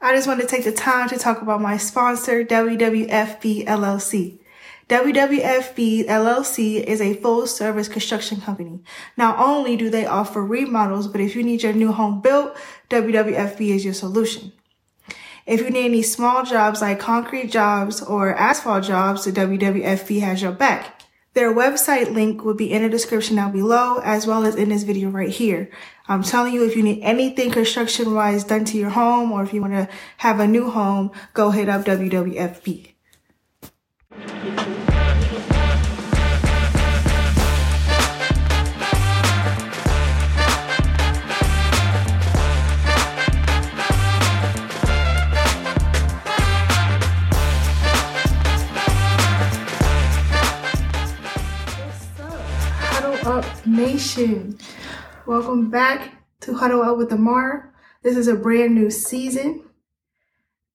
I just want to take the time to talk about my sponsor, WWFB LLC. WWFB LLC is a full service construction company. Not only do they offer remodels, but if you need your new home built, WWFB is your solution. If you need any small jobs like concrete jobs or asphalt jobs, the WWFB has your back. Their website link will be in the description down below, as well as in this video right here. I'm telling you, if you need anything construction wise done to your home, or if you want to have a new home, go hit up WWFB. Nation. Welcome back to Huddle Up with Amara. This is a brand new season,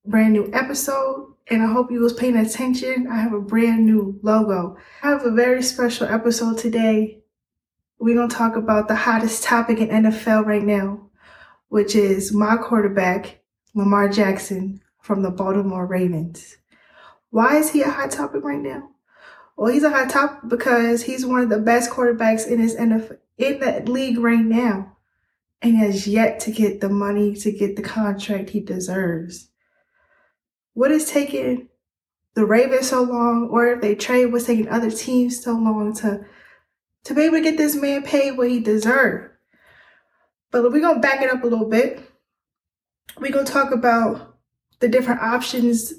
brand new episode, and I hope you was paying attention. I have a brand new logo. I have a very special episode today. We're gonna talk about the hottest topic in NFL right now, which is my quarterback, Lamar Jackson from the Baltimore Ravens. Why is he a hot topic right now? Well, he's a hot top because he's one of the best quarterbacks in his NFL in the league right now, and has yet to get the money to get the contract he deserves. What is taking the Ravens so long, or if they trade, what's taking other teams so long to to be able to get this man paid what he deserved? But we're gonna back it up a little bit. We're gonna talk about the different options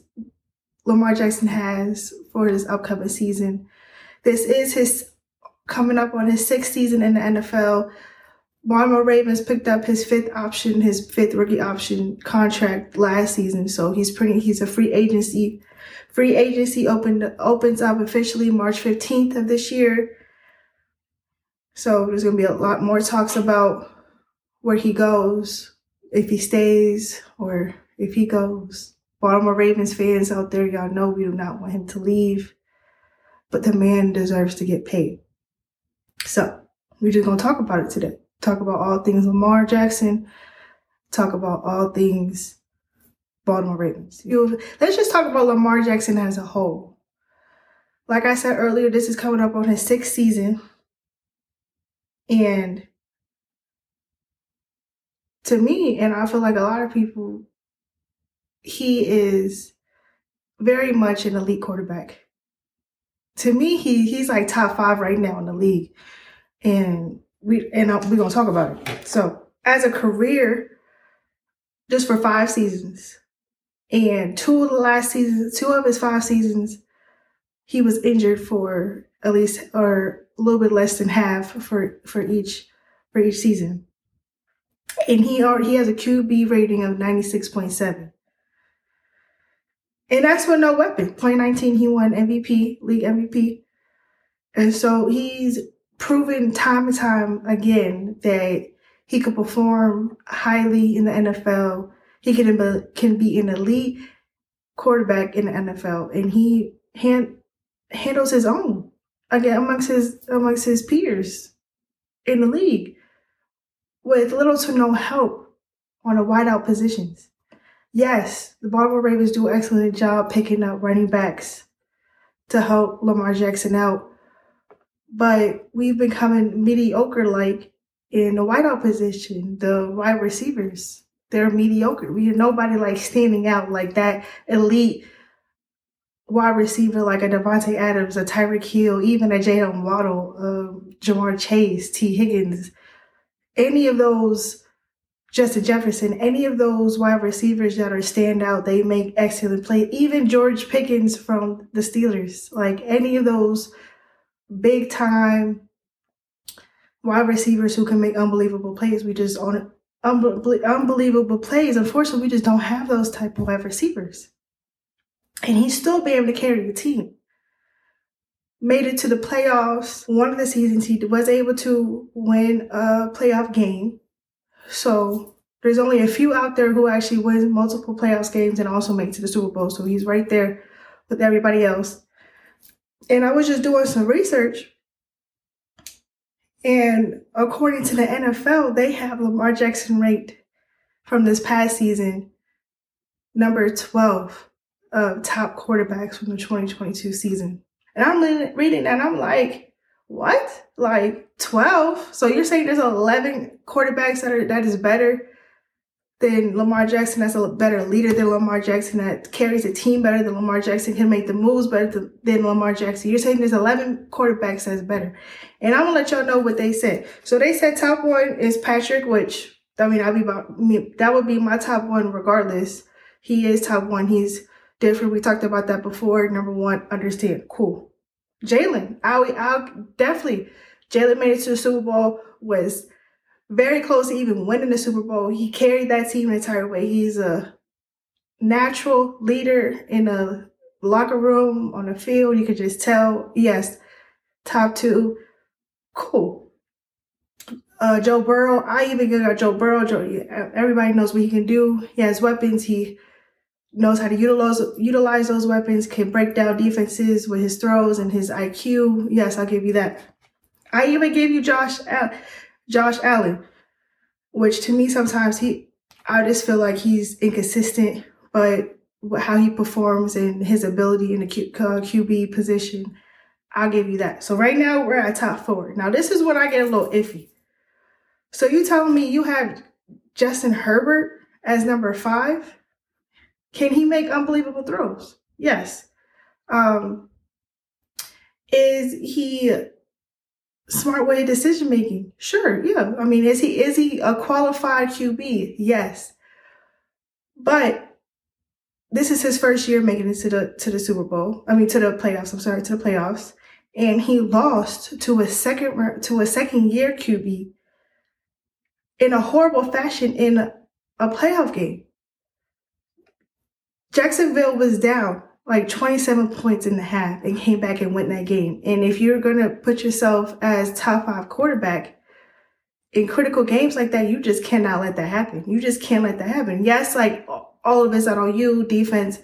Lamar Jackson has for this upcoming season. This is his coming up on his sixth season in the NFL. Baltimore Ravens picked up his fifth option, his fifth rookie option contract last season. So he's pretty he's a free agency. Free agency opened opens up officially March 15th of this year. So there's gonna be a lot more talks about where he goes, if he stays or if he goes. Baltimore Ravens fans out there, y'all know we do not want him to leave, but the man deserves to get paid. So we're just gonna talk about it today. Talk about all things Lamar Jackson. Talk about all things Baltimore Ravens. You, Let's just talk about Lamar Jackson as a whole. Like I said earlier, this is coming up on his sixth season. And to me, and I feel like a lot of people he is very much an elite quarterback. To me, he he's like top five right now in the league, and we and uh, we're gonna talk about it. So, as a career, just for five seasons, and two of the last seasons, two of his five seasons, he was injured for at least or a little bit less than half for for each for each season, and he he has a QB rating of ninety six point seven. And that's for no weapon. 2019, he won MVP, league MVP. And so he's proven time and time again that he could perform highly in the NFL. He can be, can be an elite quarterback in the NFL, and he hand, handles his own again amongst his amongst his peers in the league with little to no help on the wideout positions yes, the Baltimore Ravens do an excellent job picking up running backs to help Lamar Jackson out. But we've been coming mediocre like in the wideout position, the wide receivers. They're mediocre. We nobody like standing out like that elite wide receiver like a Davante Adams, a Tyreek Hill, even a Jaylen Waddle, um, Ja'Marr Chase, Tee Higgins. Any of those Justin Jefferson, any of those wide receivers that are stand out, they make excellent play. Even George Pickens from the Steelers, like any of those big time wide receivers who can make unbelievable plays. We just on unbelievable plays. Unfortunately, we just don't have those type of wide receivers. And he's still be able to carry the team. Made it to the playoffs. One of the seasons he was able to win a playoff game so there's only a few out there who actually win multiple playoffs games and also make to the Super Bowl. So he's right there with everybody else. And I was just doing some research. And according to the NFL, they have Lamar Jackson rate from this past season number 12 of top quarterbacks from the 2022 season. And I'm reading that and I'm like, what? Like 12? So you're saying there's 11 quarterbacks that are that is better than Lamar Jackson, that's a better leader than Lamar Jackson, that carries a team better than Lamar Jackson, can make the moves better than Lamar Jackson. You're saying there's 11 quarterbacks that's better. And I'm gonna let y'all know what they said. So they said top one is Patrick, which I mean, I'll be about. That would be my top one regardless. He is top one. He's different. We talked about that before. Number one, understand. Cool. Jalen, I'll, I'll definitely. Jalen made it to the Super Bowl. Was very close to even winning the Super Bowl. He carried that team the entire way. He's a natural leader in a locker room, on the field. You could just tell, yes, top two. Cool. Uh, Joe Burrow, I even got Joe Burrow. Joe, everybody knows what he can do. He has weapons. He knows how to utilize utilize those weapons. Can break down defenses with his throws and his IQ. Yes, I'll give you that. I even gave you Josh Josh Allen, which to me sometimes he, I just feel like he's inconsistent, but how he performs and his ability in the Q, uh, QB position, I'll give you that. So right now we're at top four. Now this is when I get a little iffy. So you telling me you have Justin Herbert as number five? Can he make unbelievable throws? Yes. Um, is he smart way decision making? Sure, yeah. I mean, is he is he a qualified QB? Yes. But this is his first year making it to the to the Super Bowl. I mean, to the playoffs. I'm sorry, to the playoffs, and he lost to a second to a second year QB in a horrible fashion in a, a playoff game. Jacksonville was down like 27 points in the half and came back and won that game. And if you're going to put yourself as top five quarterback in critical games like that, you just cannot let that happen. You just can't let that happen. Yes, like all of us out on you, defense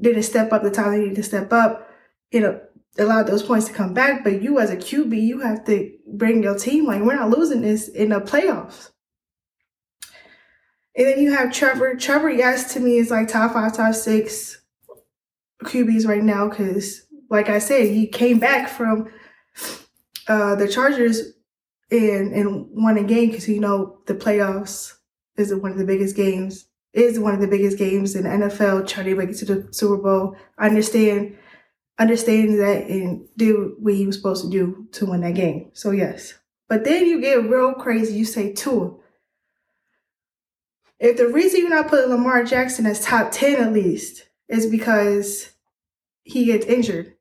didn't step up the time they needed to step up. You know, allowed those points to come back. But you as a QB, you have to bring your team like we're not losing this in the playoffs. And then you have Trevor. Trevor, yes, to me is like top five, top six QBs right now because, like I said, he came back from uh, the Chargers and and won a game because you know the playoffs is one of the biggest games is one of the biggest games in NFL. Trying to make it to the Super Bowl. I understand understand that and do what he was supposed to do to win that game. So yes, but then you get real crazy. You say Tua. If the reason you're not putting Lamar Jackson as top ten at least is because he gets injured.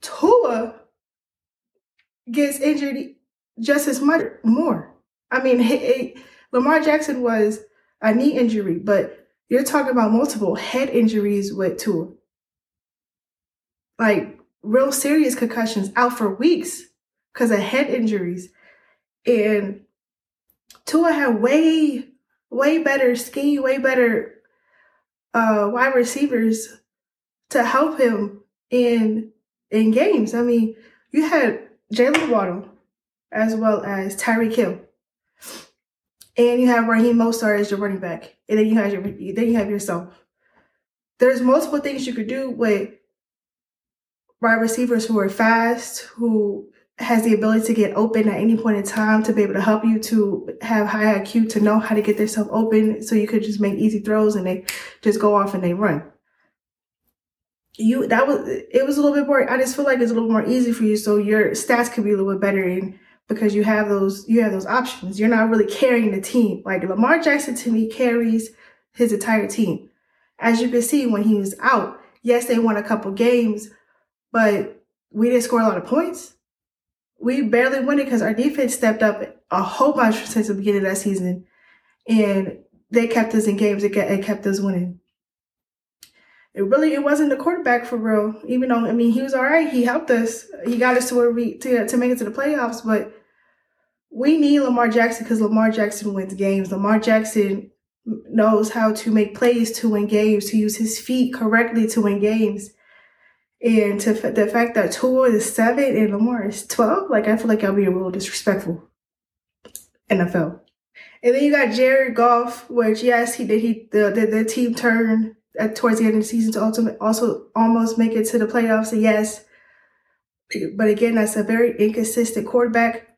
Tua gets injured just as much more. I mean, Lamar Jackson was a knee injury, but you're talking about multiple head injuries with Tua. Like real serious concussions out for weeks because of head injuries. And Tua had way, way better scheme, way better uh, wide receivers to help him in in games. I mean, you had Jaylen Waddle as well as Tyreek Hill. And you have Raheem Mostert as your running back. And then you have your then you have yourself. There's multiple things you could do with wide receivers who are fast, who has the ability to get open at any point in time to be able to help you to have high IQ to know how to get themselves open so you could just make easy throws and they just go off and they run. You that was it was a little bit more i just feel like it's a little more easy for you so your stats could be a little bit better in because you have those you have those options. You're not really carrying the team. Like lamar jackson to me carries his entire team. As you can see when he was out yes they won a couple games but we didn't score a lot of points we barely won it because our defense stepped up a whole bunch since the beginning of that season and they kept us in games it kept us winning it really it wasn't the quarterback for real. Even though I mean he was all right, he helped us. He got us to where we to to make it to the playoffs. But we need Lamar Jackson because Lamar Jackson wins games. Lamar Jackson knows how to make plays to win games, to use his feet correctly to win games. And to the fact that Tua is seven and Lamar is twelve, like I feel like I'll be a little disrespectful. NFL. And then you got Jared Goff, which yes, he did. He the the, the team turned at, towards the end of the season to ultimate, also almost make it to the playoffs. Yes. But again, that's a very inconsistent quarterback.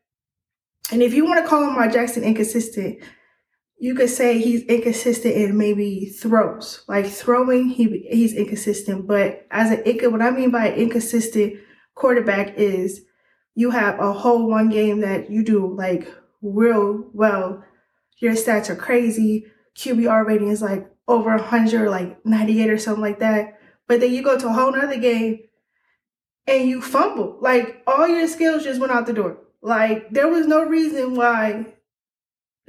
And if you want to call Lamar Jackson inconsistent, you could say he's inconsistent in maybe throws. Like throwing, he he's inconsistent. But as an what I mean by inconsistent quarterback is you have a whole one game that you do like real well. Your stats are crazy. QBR rating is like over 100, like 98 or something like that. But then you go to a whole nother game and you fumble. Like all your skills just went out the door. Like there was no reason why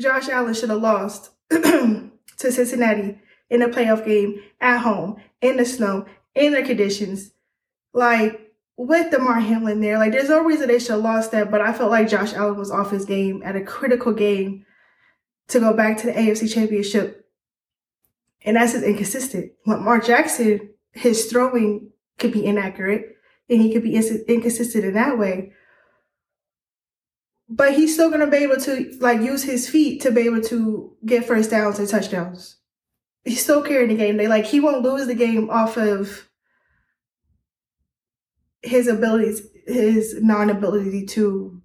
Josh Allen should have lost to Cincinnati in a playoff game at home in the snow in their conditions. Like with Damar Hamlin there, like there's no reason they should have lost that. But I felt like Josh Allen was off his game at a critical game to go back to the AFC Championship, and that's just inconsistent. Lamar Jackson, his throwing could be inaccurate, and he could be inconsistent in that way but he's still gonna be able to like use his feet to be able to get first downs and touchdowns. He's still carrying the game. They like he won't lose the game off of his abilities, his non-ability to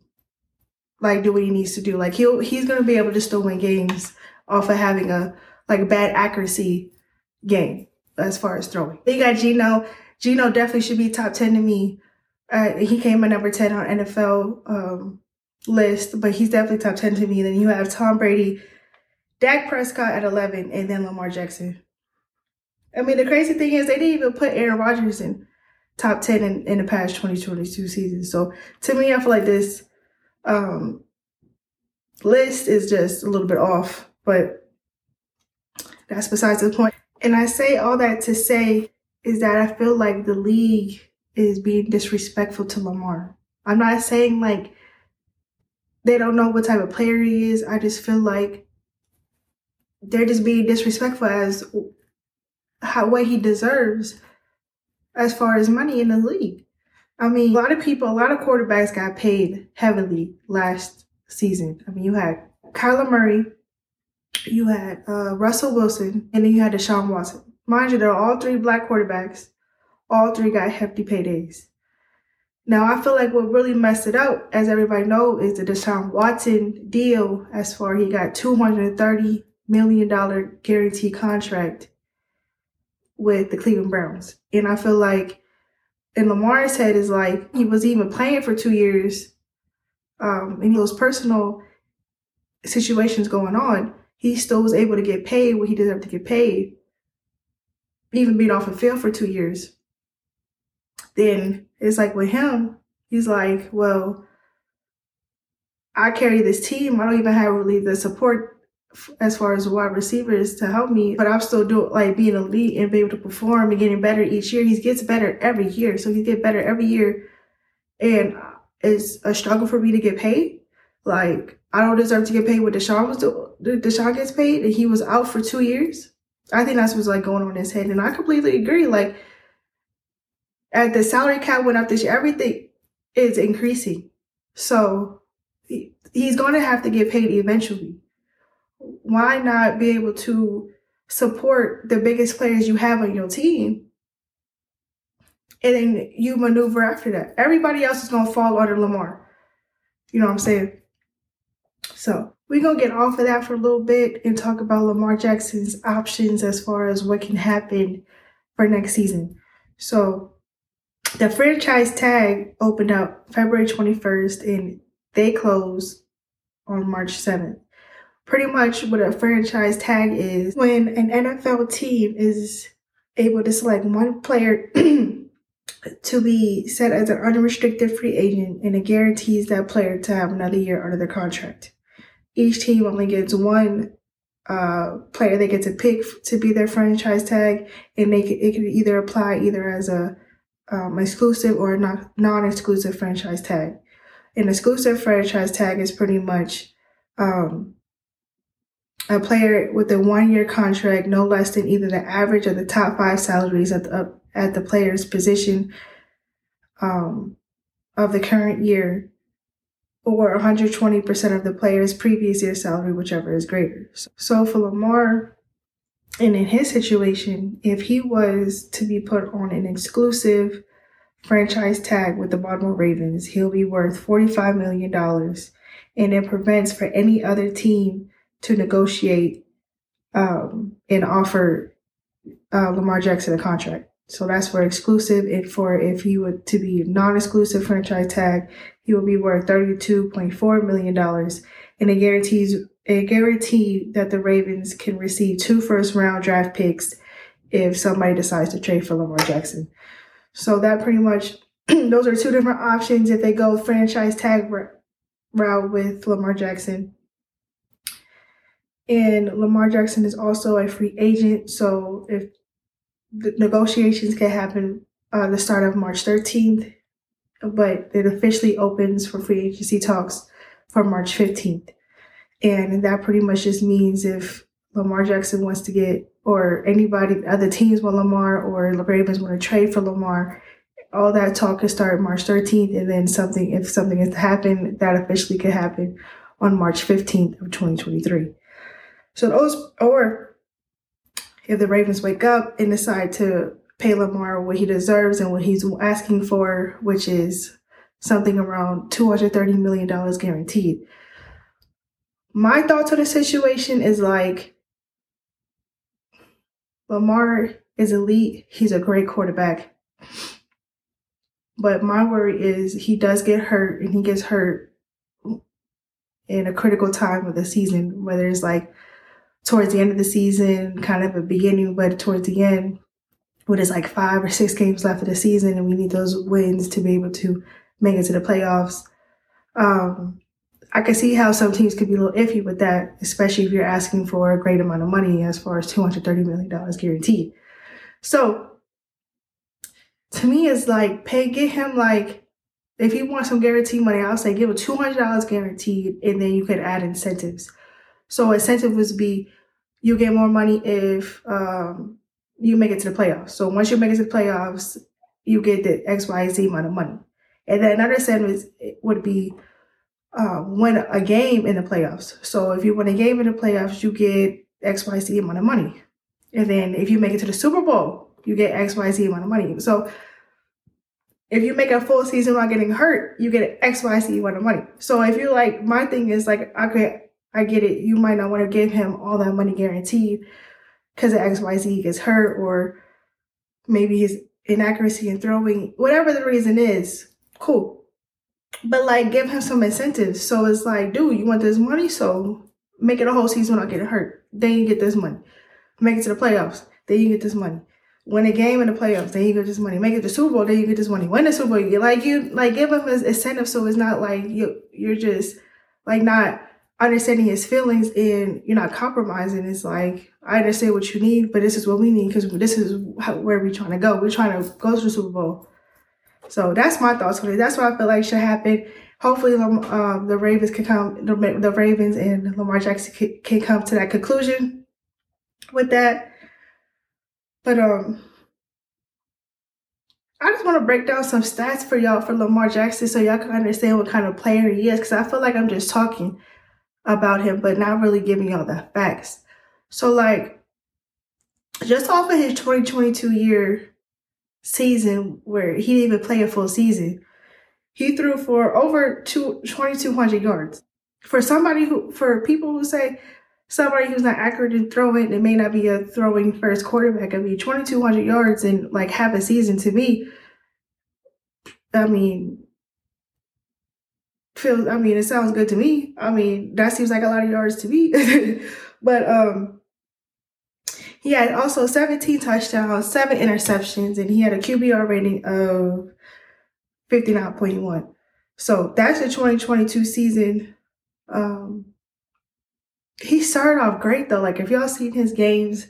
like do what he needs to do. Like he'll he's gonna be able to still win games off of having a like a bad accuracy game as far as throwing. You got Geno. Geno definitely should be top ten to me. Uh, he came at number ten on NFL um, list, but he's definitely top 10 to me. Then you have Tom Brady, Dak Prescott at 11, and then Lamar Jackson. I mean, the crazy thing is they didn't even put Aaron Rodgers in top 10 in, in the past 2022 season. So to me, I feel like this um, list is just a little bit off, but that's besides the point. And I say all that to say is that I feel like the league is being disrespectful to Lamar. I'm not saying like they don't know what type of player he is. I just feel like they're just being disrespectful as how what he deserves as far as money in the league. I mean, a lot of people, a lot of quarterbacks got paid heavily last season. I mean, you had Kyler Murray, you had uh, Russell Wilson, and then you had Deshaun Watson. Mind you, they're all three black quarterbacks. All three got hefty paydays. Now, I feel like what really messed it up, as everybody know, is the Deshaun Watson deal as far he got $230 million guarantee contract with the Cleveland Browns. And I feel like in Lamar's head is like he was even playing for two years um, and those personal situations going on, he still was able to get paid what he deserved to get paid, even being off the field for two years. Then it's like with him, he's like, well, I carry this team. I don't even have really the support as far as wide receivers to help me, but I'm still doing like being elite and being able to perform and getting better each year. He gets better every year, so he get better every year, and it's a struggle for me to get paid. Like I don't deserve to get paid what Deshaun was doing. Deshaun gets paid, and he was out for two years. I think that's what's like going on in his head, and I completely agree. Like and the salary cap went up this year. Everything is increasing. So he, he's going to have to get paid eventually. Why not be able to support the biggest players you have on your team? And then you maneuver after that. Everybody else is going to fall under Lamar. You know what I'm saying? So we're going to get off of that for a little bit and talk about Lamar Jackson's options as far as what can happen for next season. So the franchise tag opened up February 21st and they closed on March 7th. Pretty much what a franchise tag is when an NFL team is able to select one player to be set as an unrestricted free agent and it guarantees that player to have another year under their contract. Each team only gets one uh, player they get to pick to be their franchise tag and they can, it can either apply either as a um, exclusive or non exclusive franchise tag. An exclusive franchise tag is pretty much um, a player with a one year contract, no less than either the average of the top five salaries at the, at the player's position um, of the current year, or 120% of the player's previous year salary, whichever is greater. So, so for Lamar, And in his situation, if he was to be put on an exclusive franchise tag with the Baltimore Ravens, he'll be worth $45 million. And it prevents for any other team to negotiate um, and offer uh, Lamar Jackson a contract. So that's for exclusive. And for if he were to be non-exclusive franchise tag, he will be worth $32.4 million. And it guarantees a guarantee that the Ravens can receive two first round draft picks if somebody decides to trade for Lamar Jackson. So that pretty much those are two different options if they go franchise tag route with Lamar Jackson. And Lamar Jackson is also a free agent, so if the negotiations can happen uh, the start of March 13th, but it officially opens for free agency talks for March 15th. And that pretty much just means if Lamar Jackson wants to get, or anybody, other teams want Lamar, or the Ravens want to trade for Lamar, all that talk could start March 13th. And then something, if something is to happen, that officially could happen on March 15th of 2023. So those, or if the Ravens wake up and decide to pay Lamar what he deserves and what he's asking for, which is something around $230 million guaranteed my thoughts on the situation is like Lamar is elite. He's a great quarterback. But my worry is he does get hurt and he gets hurt in a critical time of the season, whether it's like towards the end of the season, kind of a beginning, but towards the end, when it's like five or six games left of the season and we need those wins to be able to make it to the playoffs. Um, I can see how some teams could be a little iffy with that, especially if you're asking for a great amount of money as far as $230 million guaranteed. So to me, it's like pay, get him like, if he wants some guaranteed money, I'll say give him $200 guaranteed and then you could add incentives. So incentive would be you get more money if um, you make it to the playoffs. So once you make it to the playoffs, you get the XYZ amount of money. And then another incentive would be uh, win a game in the playoffs. So if you win a game in the playoffs, you get XYZ amount of money. And then if you make it to the Super Bowl, you get XYZ amount of money. So if you make a full season without getting hurt, you get XYZ amount of money. So if you like, my thing is like, okay, I get it. You might not want to give him all that money guaranteed because of XYZ gets hurt or maybe his inaccuracy in throwing, whatever the reason is, cool but like give him some incentives. So it's like, dude, you want this money, so make it a whole season without getting hurt. Then you get this money. Make it to the playoffs. Then you get this money. Win a game in the playoffs, then you get this money. Make it to the Super Bowl, then you get this money. Win the Super Bowl, you like you like give him his incentive so it's not like you you're just like not understanding his feelings and you're not compromising. It's like I understand what you need, but this is what we need because this is how, where we're trying to go. We're trying to go to the Super Bowl. So that's my thoughts on it. That's what I feel like should happen. Hopefully, um, the Ravens can come, the, the Ravens and Lamar Jackson can, can come to that conclusion with that. But um, I just want to break down some stats for y'all for Lamar Jackson so y'all can understand what kind of player he is. Because I feel like I'm just talking about him, but not really giving y'all the facts. So, like, just off of his 2022 year season where he didn't even play a full season. He threw for over two, 2,200 yards. For somebody who, for people who say somebody who's not accurate in throwing, it may not be a throwing first quarterback. I mean, 2,200 yards in like half a season to me, I mean, feels, I mean, it sounds good to me. I mean, that seems like a lot of yards to me. but, um, he had also 17 touchdowns, seven interceptions, and he had a QBR rating of 59.1. So that's the 2022 season. Um, he started off great though. Like if y'all seen his games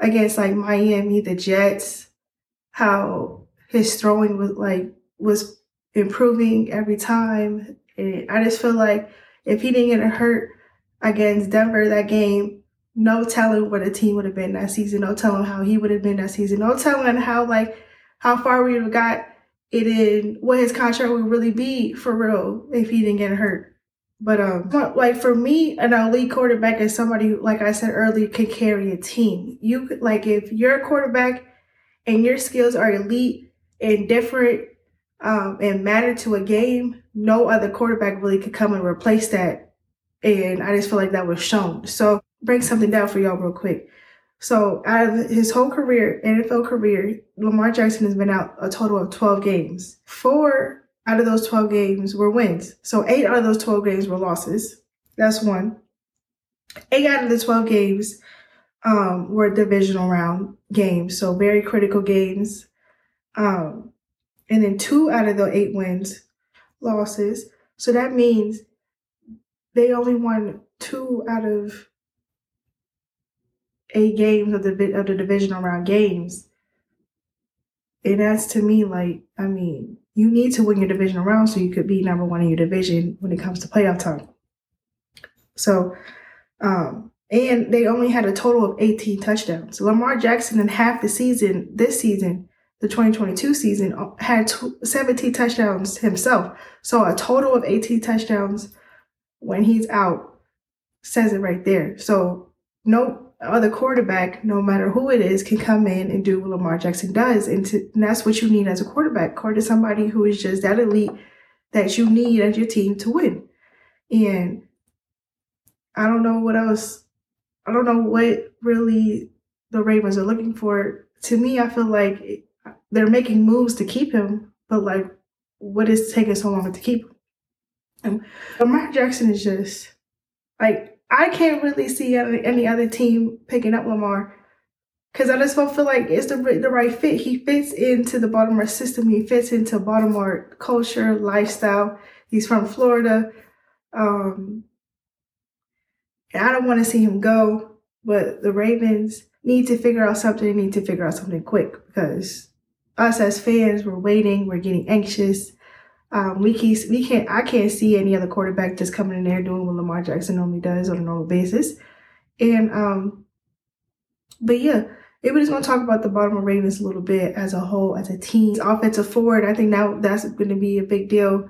against like Miami, the Jets, how his throwing was like was improving every time. And I just feel like if he didn't get hurt against Denver that game, no telling what a team would have been that season. No telling how he would have been that season. No telling how like how far we would have got it in what his contract would really be for real if he didn't get hurt. But um, like for me, an elite quarterback is somebody who, like I said earlier, can carry a team. You like if you're a quarterback and your skills are elite and different um, and matter to a game, no other quarterback really could come and replace that. And I just feel like that was shown. So break something down for y'all real quick. So out of his whole career, NFL career, Lamar Jackson has been out a total of 12 games. Four out of those 12 games were wins. So eight out of those 12 games were losses. That's one. Eight out of the 12 games um, were divisional round games. So very critical games. Um, and then two out of the eight wins, losses. So that means they only won two out of eight games of the of the divisional round games. And that's to me like, I mean, you need to win your division round so you could be number one in your division when it comes to playoff time. So, um, and they only had a total of 18 touchdowns. Lamar Jackson in half the season, this season, the 2022 season, uh, had 17 touchdowns himself. So a total of 18 touchdowns when he's out says it right there. So no other quarterback, no matter who it is, can come in and do what Lamar Jackson does. And, to, and that's what you need as a quarterback. Court is somebody who is just that elite that you need as your team to win. And I don't know what else, I don't know what really the Ravens are looking for. To me, I feel like they're making moves to keep him, but like, what is taking so long to keep him? And Lamar Jackson is just like I can't really see any other team picking up Lamar because I just don't feel like it's the the right fit. He fits into the Baltimore system. He fits into Baltimore culture, lifestyle. He's from Florida. Um, I don't want to see him go, but the Ravens need to figure out something. They need to figure out something quick because us as fans, we're waiting. We're getting anxious. Um, we can we can't I can't see any other quarterback just coming in there doing what Lamar Jackson normally does on a normal basis. And um, but yeah, if we're just gonna talk about the Baltimore Ravens a little bit as a whole, as a team, offensive forward, I think now that's gonna be a big deal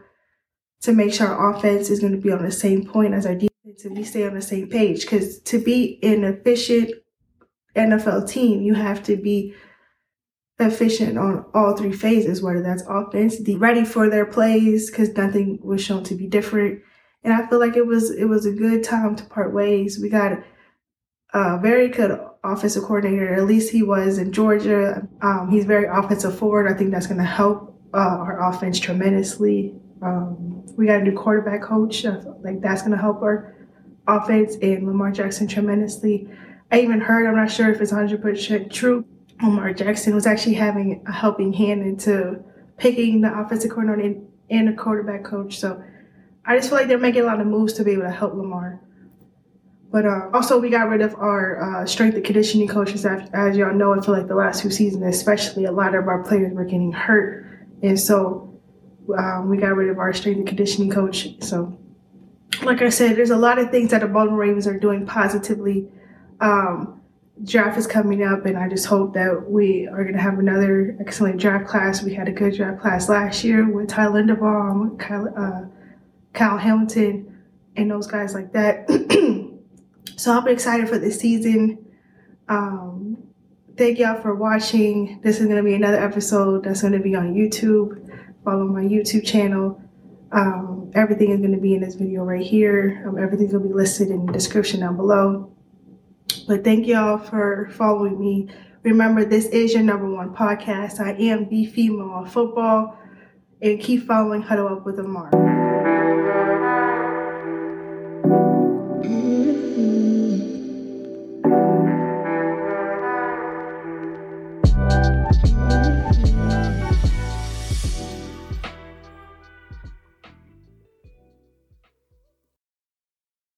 to make sure our offense is gonna be on the same point as our defense and we stay on the same page. Because to be an efficient NFL team, you have to be efficient on all three phases, whether that's offense, the ready for their plays, because nothing was shown to be different. And I feel like it was it was a good time to part ways. We got a very good offensive coordinator, at least he was in Georgia. Um, he's very offensive forward. I think that's going to help uh, our offense tremendously. Um, we got a new quarterback coach. Like that's going to help our offense and Lamar Jackson tremendously. I even heard, I'm not sure if it's 100% true, Lamar Jackson was actually having a helping hand into picking the offensive coordinator and, a quarterback coach. So I just feel like they're making a lot of moves to be able to help Lamar. But uh, also, we got rid of our uh, strength and conditioning coaches. As, as y'all know, I feel like the last two seasons, especially, a lot of our players were getting hurt, and so um, we got rid of our strength and conditioning coach. So, like I said, there's a lot of things that the Baltimore Ravens are doing positively. Um, draft is coming up, and I just hope that we are going to have another excellent draft class. We had a good draft class last year with Ty Linderbaum, Kyle, uh, Kyle Hamilton, and those guys like that. so I'll be excited for this season. Um, thank y'all for watching. This is going to be another episode that's going to be on YouTube. Follow my YouTube channel. Um, everything is going to be in this video right here. Um, everything's going to be listed in the description down below. But thank y'all for following me. Remember, this is your number one podcast. I am the female football. And keep following Huddle Up with Amara.